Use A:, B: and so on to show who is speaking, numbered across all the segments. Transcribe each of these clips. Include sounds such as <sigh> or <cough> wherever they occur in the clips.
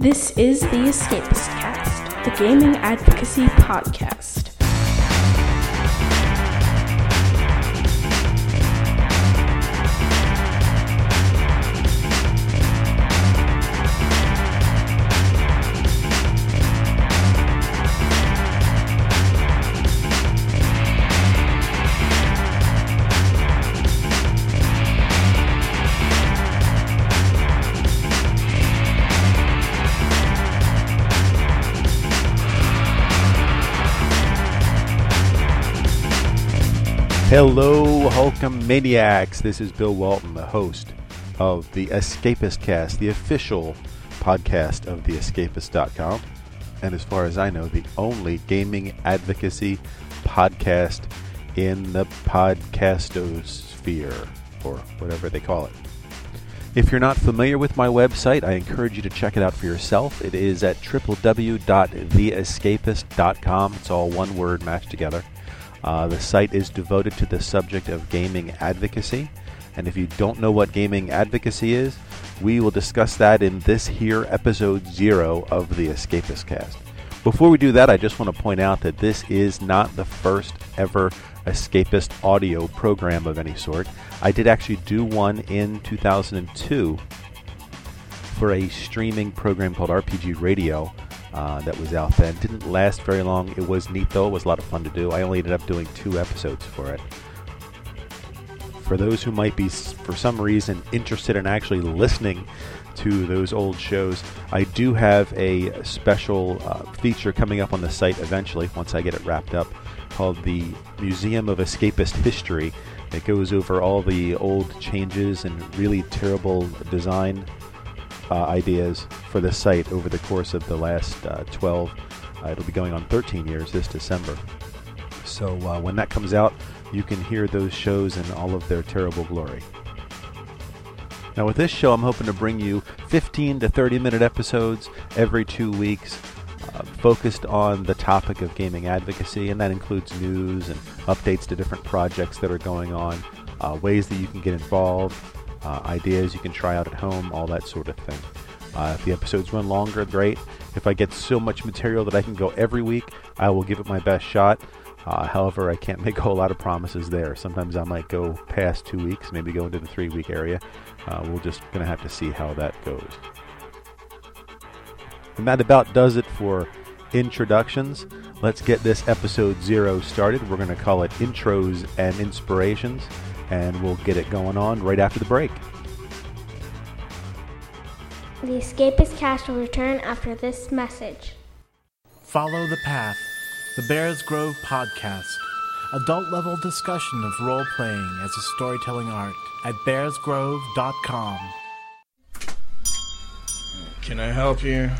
A: This is the Escapist Cast, the gaming advocacy podcast.
B: Hello, Hulkum Maniacs. This is Bill Walton, the host of the Escapist Cast, the official podcast of theescapist.com. And as far as I know, the only gaming advocacy podcast in the podcastosphere, or whatever they call it. If you're not familiar with my website, I encourage you to check it out for yourself. It is at www.theescapist.com. It's all one word matched together. Uh, the site is devoted to the subject of gaming advocacy. And if you don't know what gaming advocacy is, we will discuss that in this here episode zero of the Escapist Cast. Before we do that, I just want to point out that this is not the first ever escapist audio program of any sort. I did actually do one in 2002 for a streaming program called RPG Radio uh, that was out then. Didn't last very long. It was neat though. It was a lot of fun to do. I only ended up doing two episodes for it. For those who might be, for some reason, interested in actually listening to those old shows, I do have a special uh, feature coming up on the site eventually once I get it wrapped up called the Museum of Escapist History. It goes over all the old changes and really terrible design uh, ideas for the site over the course of the last uh, 12. Uh, it'll be going on 13 years this December. So uh, when that comes out, you can hear those shows in all of their terrible glory. Now, with this show, I'm hoping to bring you 15 to 30 minute episodes every two weeks. Uh, focused on the topic of gaming advocacy, and that includes news and updates to different projects that are going on, uh, ways that you can get involved, uh, ideas you can try out at home, all that sort of thing. Uh, if the episodes run longer, great. If I get so much material that I can go every week, I will give it my best shot. Uh, however, I can't <laughs> make a whole lot of promises there. Sometimes I might go past two weeks, maybe go into the three week area. Uh, we're just going to have to see how that goes. And that about does it for introductions. Let's get this episode zero started. We're going to call it Intros and Inspirations and we'll get it going on right after the break.
C: The Escapist cast will return after this message.
D: Follow the Path, the Bears Grove podcast, adult level discussion of role playing as a storytelling art at bearsgrove.com.
E: Can I help you?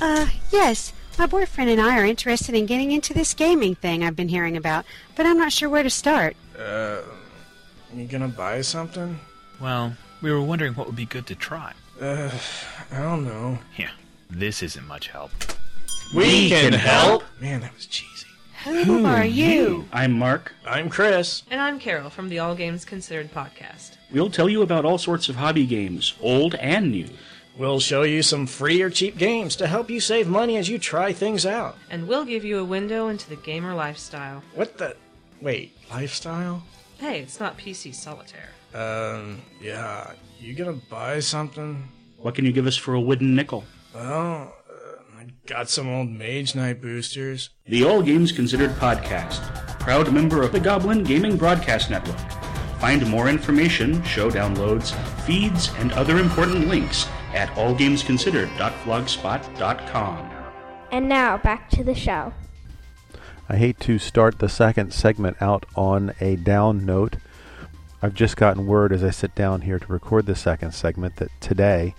F: Uh, yes. My boyfriend and I are interested in getting into this gaming thing I've been hearing about, but I'm not sure where to start.
E: Uh, you gonna buy something?
G: Well, we were wondering what would be good to try.
E: Uh, I don't know.
G: Yeah, this isn't much help.
E: We, can, help. Man, that was cheesy.
F: Who, are you?
H: I'm Mark.
E: I'm Chris.
I: And I'm Carol from the All Games Considered podcast.
H: We'll tell you about all sorts of hobby games, old and new.
E: We'll show you some free or cheap games to help you save money as you try things out.
I: And we'll give you a window into the gamer lifestyle.
E: What the? Wait, lifestyle?
I: Hey, it's not PC solitaire.
E: Um, yeah. You gonna buy something?
H: What can you give us for a wooden nickel?
E: Well, uh, I got some old Mage Knight boosters.
H: The All Games Considered podcast, proud member of the Goblin Gaming Broadcast Network. Find more information, show downloads, feeds, and other important links at allgamesconsidered.blogspot.com.
C: And now back to the show.
B: I hate to start the second segment out on a down note. I've just gotten word as I sit down here to record the second segment that today,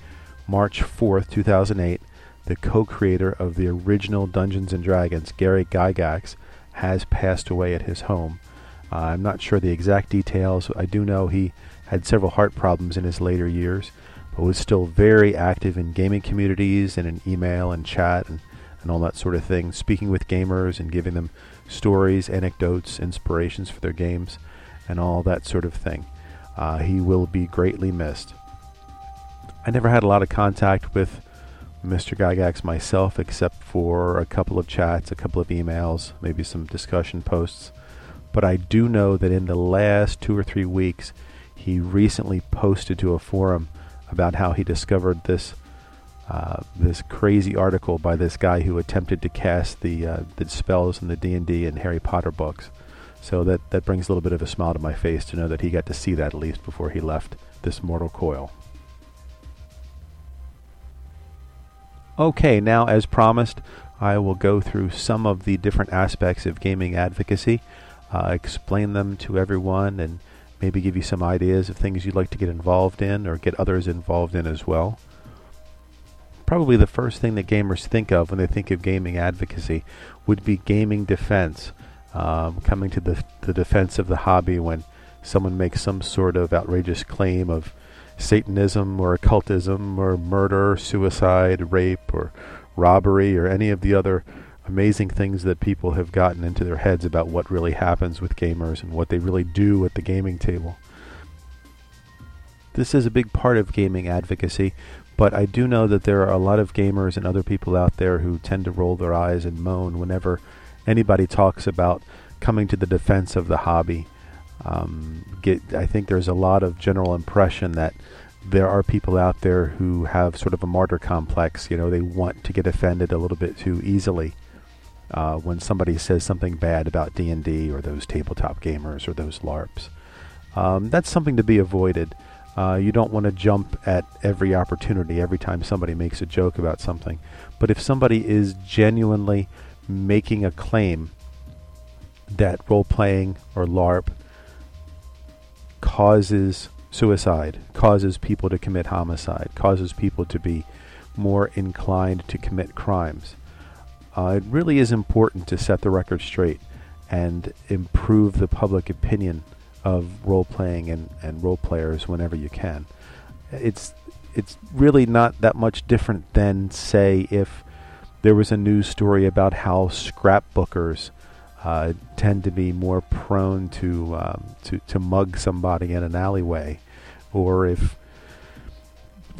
B: March 4th, 2008, the co creator of the original Dungeons and Dragons, Gary Gygax, has passed away at his home. Uh, I'm not sure the exact details. I do know he had several heart problems in his later years, but was still very active in gaming communities and in email and chat and and all that sort of thing, speaking with gamers and giving them stories, anecdotes, inspirations for their games, and all that sort of thing. Uh, he will be greatly missed. I never had a lot of contact with Mr. Gygax myself, except for a couple of chats, a couple of emails, maybe some discussion posts. But I do know that in the last two or three weeks, he recently posted to a forum about how he discovered this uh, this crazy article by this guy who attempted to cast the uh, the spells in the D and D and Harry Potter books. So that that brings a little bit of a smile to my face to know that he got to see that at least before he left this mortal coil. Okay, now as promised, I will go through some of the different aspects of gaming advocacy, uh, explain them to everyone, and maybe give you some ideas of things you'd like to get involved in or get others involved in as well. Probably the first thing that gamers think of when they think of gaming advocacy would be gaming defense, um, coming to the, the defense of the hobby when someone makes some sort of outrageous claim of Satanism or occultism or murder, suicide, rape, or robbery, or any of the other amazing things that people have gotten into their heads about what really happens with gamers and what they really do at the gaming table. This is a big part of gaming advocacy, but I do know that there are a lot of gamers and other people out there who tend to roll their eyes and moan whenever anybody talks about coming to the defense of the hobby. Um, get, I think there's a lot of general impression that there are people out there who have sort of a martyr complex. You know, they want to get offended a little bit too easily uh, when somebody says something bad about D&D or those tabletop gamers or those LARPs. Um, that's something to be avoided. Uh, you don't want to jump at every opportunity every time somebody makes a joke about something. But if somebody is genuinely making a claim that role playing or LARP causes suicide, causes people to commit homicide, causes people to be more inclined to commit crimes. Uh, it really is important to set the record straight and improve the public opinion of role playing and, and role players whenever you can. It's it's really not that much different than say if there was a news story about how scrapbookers uh, tend to be more prone to, um, to to mug somebody in an alleyway, or if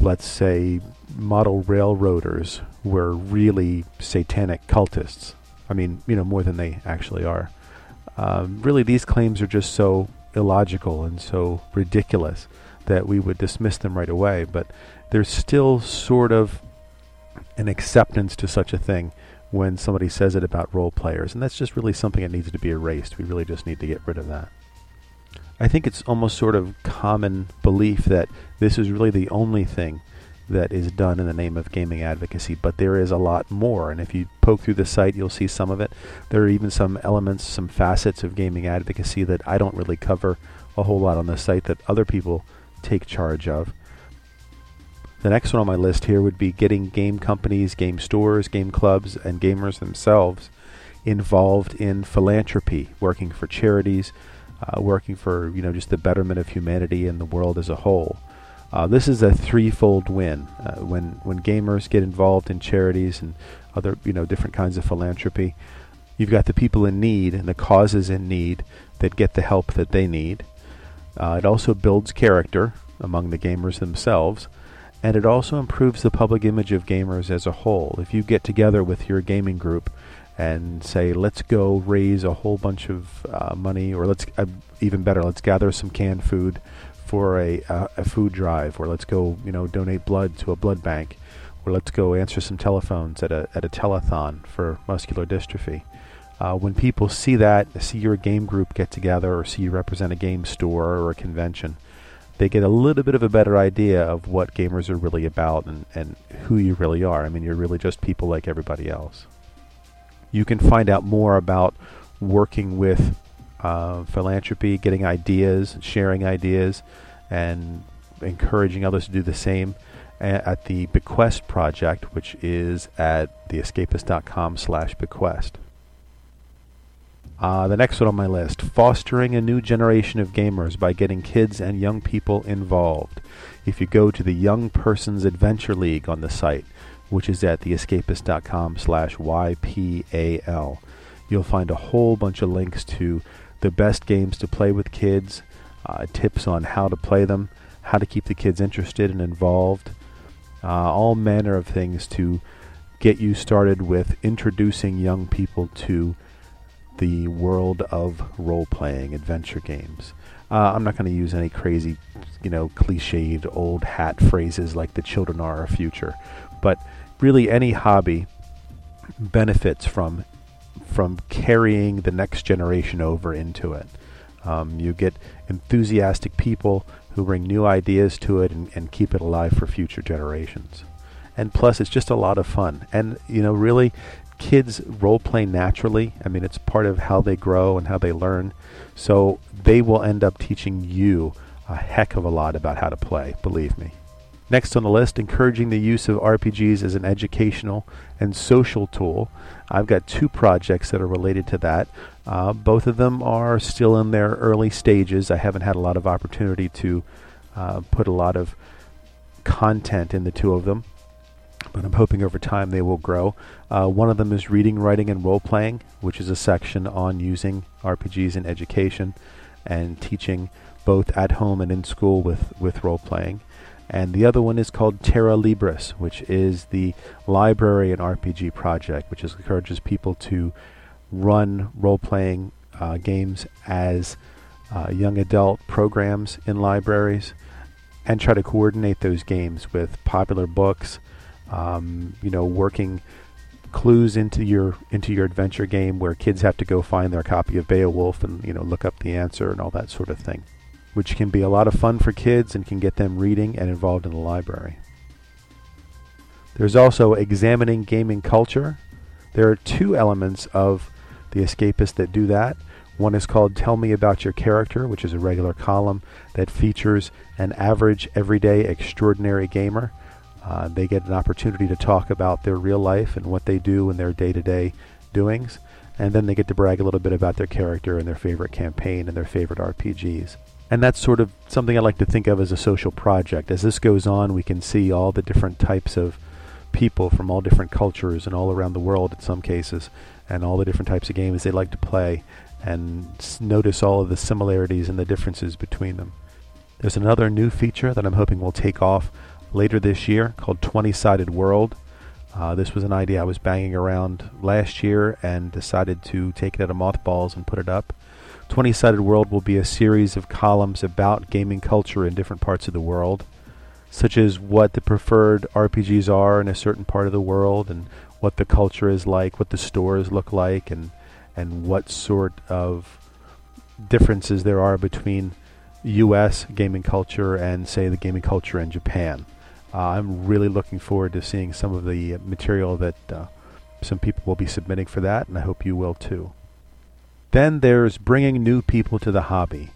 B: let's say model railroaders were really satanic cultists. I mean, you know, more than they actually are. Um, really, these claims are just so illogical and so ridiculous that we would dismiss them right away. But there's still sort of an acceptance to such a thing when somebody says it about role players, and that's just really something that needs to be erased. We really just need to get rid of that. I think it's almost sort of common belief that this is really the only thing that is done in the name of gaming advocacy, but there is a lot more. And if you poke through the site, you'll see some of it. There are even some elements, some facets of gaming advocacy that I don't really cover a whole lot on the site that other people take charge of. The next one on my list here would be getting game companies, game stores, game clubs, and gamers themselves involved in philanthropy, working for charities, uh, working for you know just the betterment of humanity and the world as a whole. Uh, this is a threefold win. Uh, when when gamers get involved in charities and other you know different kinds of philanthropy, you've got the people in need and the causes in need that get the help that they need. Uh, it also builds character among the gamers themselves, and it also improves the public image of gamers as a whole. If you get together with your gaming group and say, let's go raise a whole bunch of uh, money, or let's uh, even better, let's gather some canned food for a, uh, a food drive, or let's go, you know, donate blood to a blood bank, or let's go answer some telephones at a at a telethon for muscular dystrophy. Uh, when people see that, see your game group get together, or see you represent a game store or a convention, they get a little bit of a better idea of what gamers are really about and, and who you really are. I mean, you're really just people like everybody else. You can find out more about working with uh, philanthropy, getting ideas, sharing ideas, and encouraging others to do the same at the Bequest Project, which is at theescapist.com slash bequest. Uh, the next one on my list, fostering a new generation of gamers by getting kids and young people involved. If you go to the Young Persons Adventure League on the site, which is at theescapist.com slash YPAL, you'll find a whole bunch of links to the best games to play with kids, uh, tips on how to play them, how to keep the kids interested and involved, uh, all manner of things to get you started with introducing young people to the world of role playing adventure games. Uh, I'm not going to use any crazy, you know, cliched old hat phrases like the children are our future, but really any hobby benefits from from carrying the next generation over into it. Um, you get enthusiastic people who bring new ideas to it and, and keep it alive for future generations. And plus, it's just a lot of fun. And, you know, really, kids role play naturally. I mean, it's part of how they grow and how they learn. So they will end up teaching you a heck of a lot about how to play, believe me. Next on the list, encouraging the use of RPGs as an educational and social tool. I've got two projects that are related to that. Uh, both of them are still in their early stages. I haven't had a lot of opportunity to uh, put a lot of content in the two of them, but I'm hoping over time they will grow. Uh, one of them is reading, writing, and role playing, which is a section on using RPGs in education and teaching both at home and in school with, with role playing and the other one is called Terra Libris, which is the library and RPG project, which is, encourages people to run role-playing uh, games as uh, young adult programs in libraries, and try to coordinate those games with popular books. Um, you know, working clues into your into your adventure game where kids have to go find their copy of Beowulf and you know look up the answer and all that sort of thing which can be a lot of fun for kids and can get them reading and involved in the library. There's also examining gaming culture. There are two elements of The Escapist that do that. One is called Tell Me About Your Character, which is a regular column that features an average, everyday, extraordinary gamer. Uh, they get an opportunity to talk about their real life and what they do in their day to day doings. And then they get to brag a little bit about their character and their favorite campaign and their favorite RPGs. And that's sort of something I like to think of as a social project. As this goes on, we can see all the different types of people from all different cultures and all around the world in some cases, and all the different types of games they like to play, and notice all of the similarities and the differences between them. There's another new feature that I'm hoping will take off later this year called 20 Sided World. Uh, this was an idea I was banging around last year and decided to take it out of mothballs and put it up. 20 Sided World will be a series of columns about gaming culture in different parts of the world, such as what the preferred RPGs are in a certain part of the world, and what the culture is like, what the stores look like, and, and what sort of differences there are between U.S. gaming culture and, say, the gaming culture in Japan. Uh, I'm really looking forward to seeing some of the material that uh, some people will be submitting for that, and I hope you will too. Then there's bringing new people to the hobby.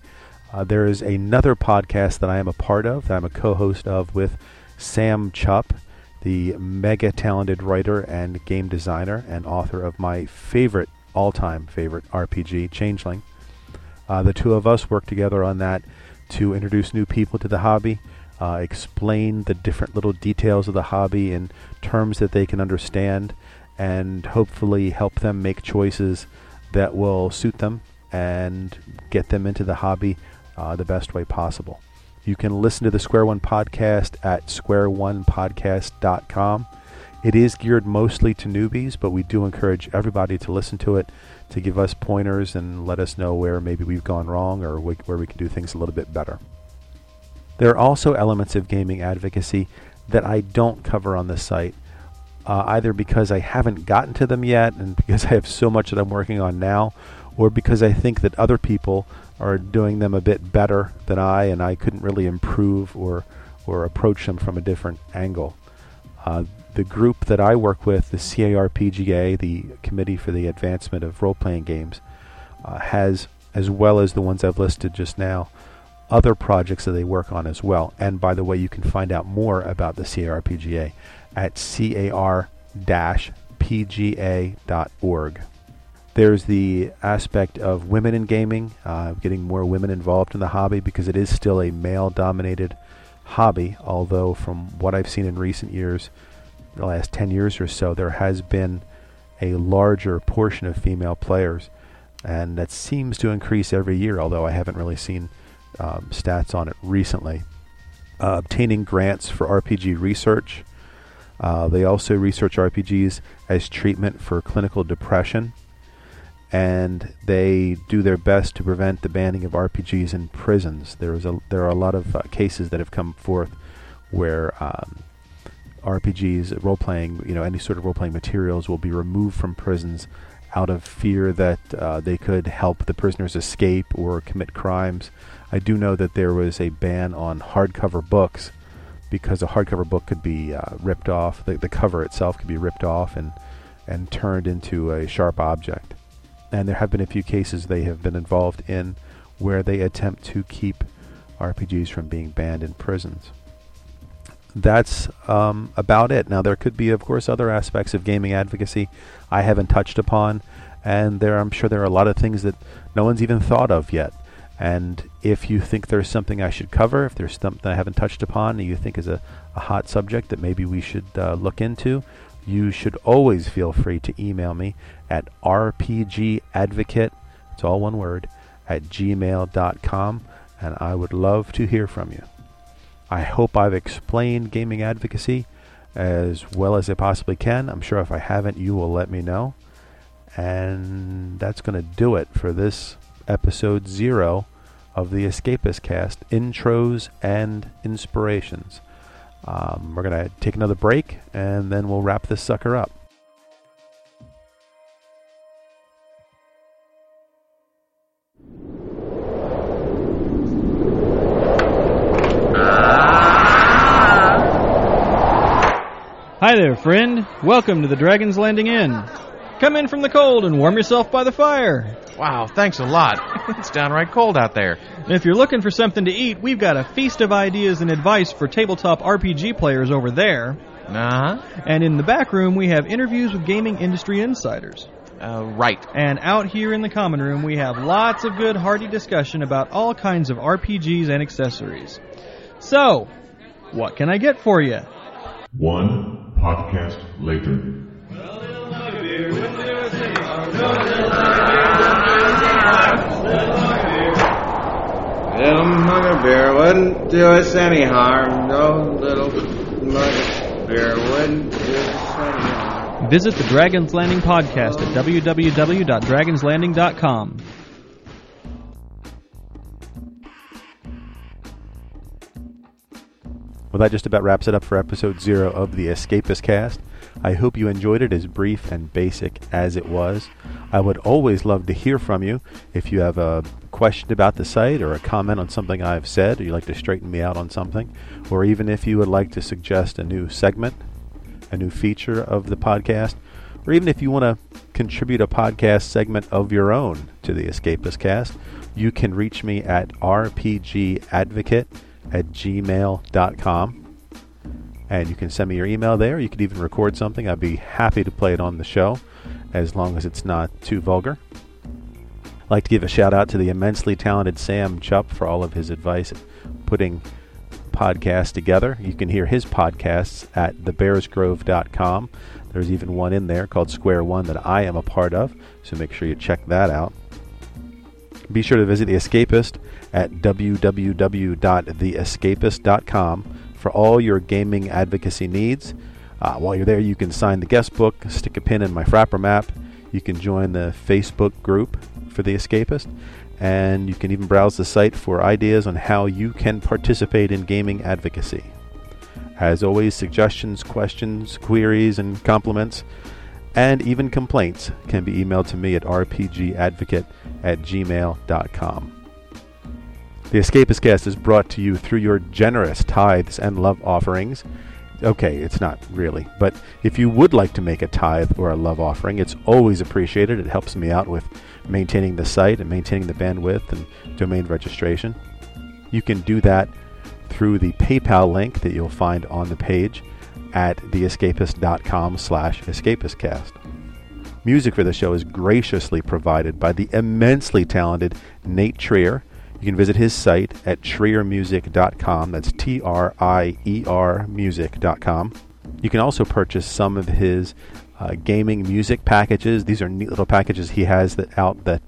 B: Uh, there is another podcast that I am a part of, that I'm a co host of with Sam Chupp, the mega talented writer and game designer and author of my favorite, all time favorite RPG, Changeling. Uh, the two of us work together on that to introduce new people to the hobby, uh, explain the different little details of the hobby in terms that they can understand, and hopefully help them make choices that will suit them and get them into the hobby uh, the best way possible. You can listen to the Square One podcast at squareonepodcast.com. It is geared mostly to newbies, but we do encourage everybody to listen to it to give us pointers and let us know where maybe we've gone wrong or where we can do things a little bit better. There are also elements of gaming advocacy that I don't cover on this site uh, either because I haven't gotten to them yet and <laughs> because I have so much that I'm working on now, or because I think that other people are doing them a bit better than I and I couldn't really improve or, or approach them from a different angle. Uh, the group that I work with, the CARPGA, the Committee for the Advancement of Role Playing Games, uh, has, as well as the ones I've listed just now, other projects that they work on as well. And by the way, you can find out more about the CARPGA at car-pga.org. There's the aspect of women in gaming, uh, getting more women involved in the hobby because it is still a male-dominated hobby. Although, from what I've seen in recent years, the last 10 years or so, there has been a larger portion of female players, and that seems to increase every year. Although I haven't really seen um, stats on it recently. Uh, obtaining grants for RPG research Uh, they also research RPGs as treatment for clinical depression, and they do their best to prevent the banning of RPGs in prisons. There is a there are a lot of uh, cases that have come forth where um, RPGs, role playing, you know, any sort of role playing materials will be removed from prisons out of fear that uh, they could help the prisoners escape or commit crimes. I do know that there was a ban on hardcover books because a hardcover book could be uh, ripped off. The, the cover itself could be ripped off and and turned into a sharp object. And there have been a few cases they have been involved in where they attempt to keep RPGs from being banned in prisons. That's um, about it. Now, there could be, of course, other aspects of gaming advocacy I haven't touched upon, and there, I'm sure there are a lot of things that no one's even thought of yet. And if you think there's something I should cover, if there's something I haven't touched upon, and you think is a, a hot subject that maybe we should uh, look into, you should always feel free to email me at rpgadvocate, it's all one word, at gmail.com, and I would love to hear from you. I hope I've explained gaming advocacy as well as I possibly can. I'm sure if I haven't, you will let me know. And that's going to do it for this episode zero of the Escapist Cast intros and inspirations. Um, we're going to take another break and then we'll wrap this sucker up.
J: Hi there, friend. Welcome to the Dragon's Landing Inn. Come in from the cold and warm yourself by the fire.
K: Wow, thanks a lot. <laughs> it's downright cold out there.
J: If you're looking for something to eat, we've got a feast of ideas and advice for tabletop RPG players over there.
K: Uh huh.
J: And in the back room, we have interviews with gaming industry insiders.
K: Uh, right.
J: And out here in the common room, we have lots of good, hearty discussion about all kinds of RPGs and accessories. So, what can I get for you?
L: One podcast later.
M: Little mug of beer wouldn't do us any harm. No little mug of beer wouldn't do us any harm.
J: Visit the Dragon's Landing podcast at www.dragonslanding.com.
B: Well, that just about wraps it up for episode zero of the Escapist Cast. I hope you enjoyed it as brief and basic as it was. I would always love to hear from you. If you have a question about the site or a comment on something I've said, or you'd like to straighten me out on something, or even if you would like to suggest a new segment, a new feature of the podcast, or even if you want to contribute a podcast segment of your own to the Escapist Cast, you can reach me at rpgadvocate at gmail.com. And you can send me your email there. You could even record something. I'd be happy to play it on the show as long as it's not too vulgar. I'd like to give a shout out to the immensely talented Sam Chupp for all of his advice putting podcasts together. You can hear his podcasts at thebearsgrove.com. There's even one in there called Square One that I am a part of, so make sure you check that out. Be sure to visit The Escapist at www.theescapist.com for all your gaming advocacy needs. Uh, while you're there, you can sign the guest book, stick a pin in my Frappr map. You can join the Facebook group for The Escapist, and you can even browse the site for ideas on how you can participate in gaming advocacy. As always, suggestions, questions, queries, and compliments, and even complaints can be emailed to me at rpgadvocate at gmail.com. The Escapist Cast is brought to you through your generous tithes and love offerings. Okay, it's not really, but if you would like to make a tithe or a love offering, it's always appreciated. It helps me out with maintaining the site and maintaining the bandwidth and domain registration. You can do that through the PayPal link that you'll find on the page at theescapist.com slash escapistcast. Music for the show is graciously provided by the immensely talented Nate Trier. You can visit his site at triermusic.com. That's T R I E R music.com. You can also purchase some of his uh, gaming music packages. These are neat little packages he has that out that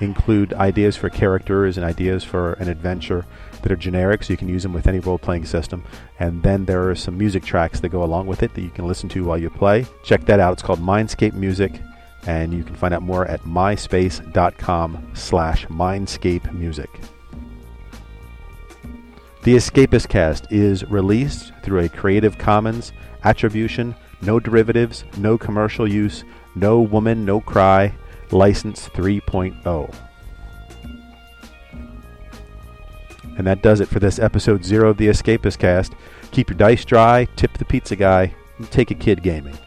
B: include ideas for characters and ideas for an adventure that are generic, so you can use them with any role playing system. And then there are some music tracks that go along with it that you can listen to while you play. Check that out. It's called Mindscape Music, and you can find out more at myspace.com slash mindscape music. The Escapist Cast is released through a Creative Commons Attribution, no derivatives, no commercial use, no woman, no cry, license 3.0. And that does it for this episode zero of the Escapist Cast. Keep your dice dry, tip the pizza guy, and take a kid gaming.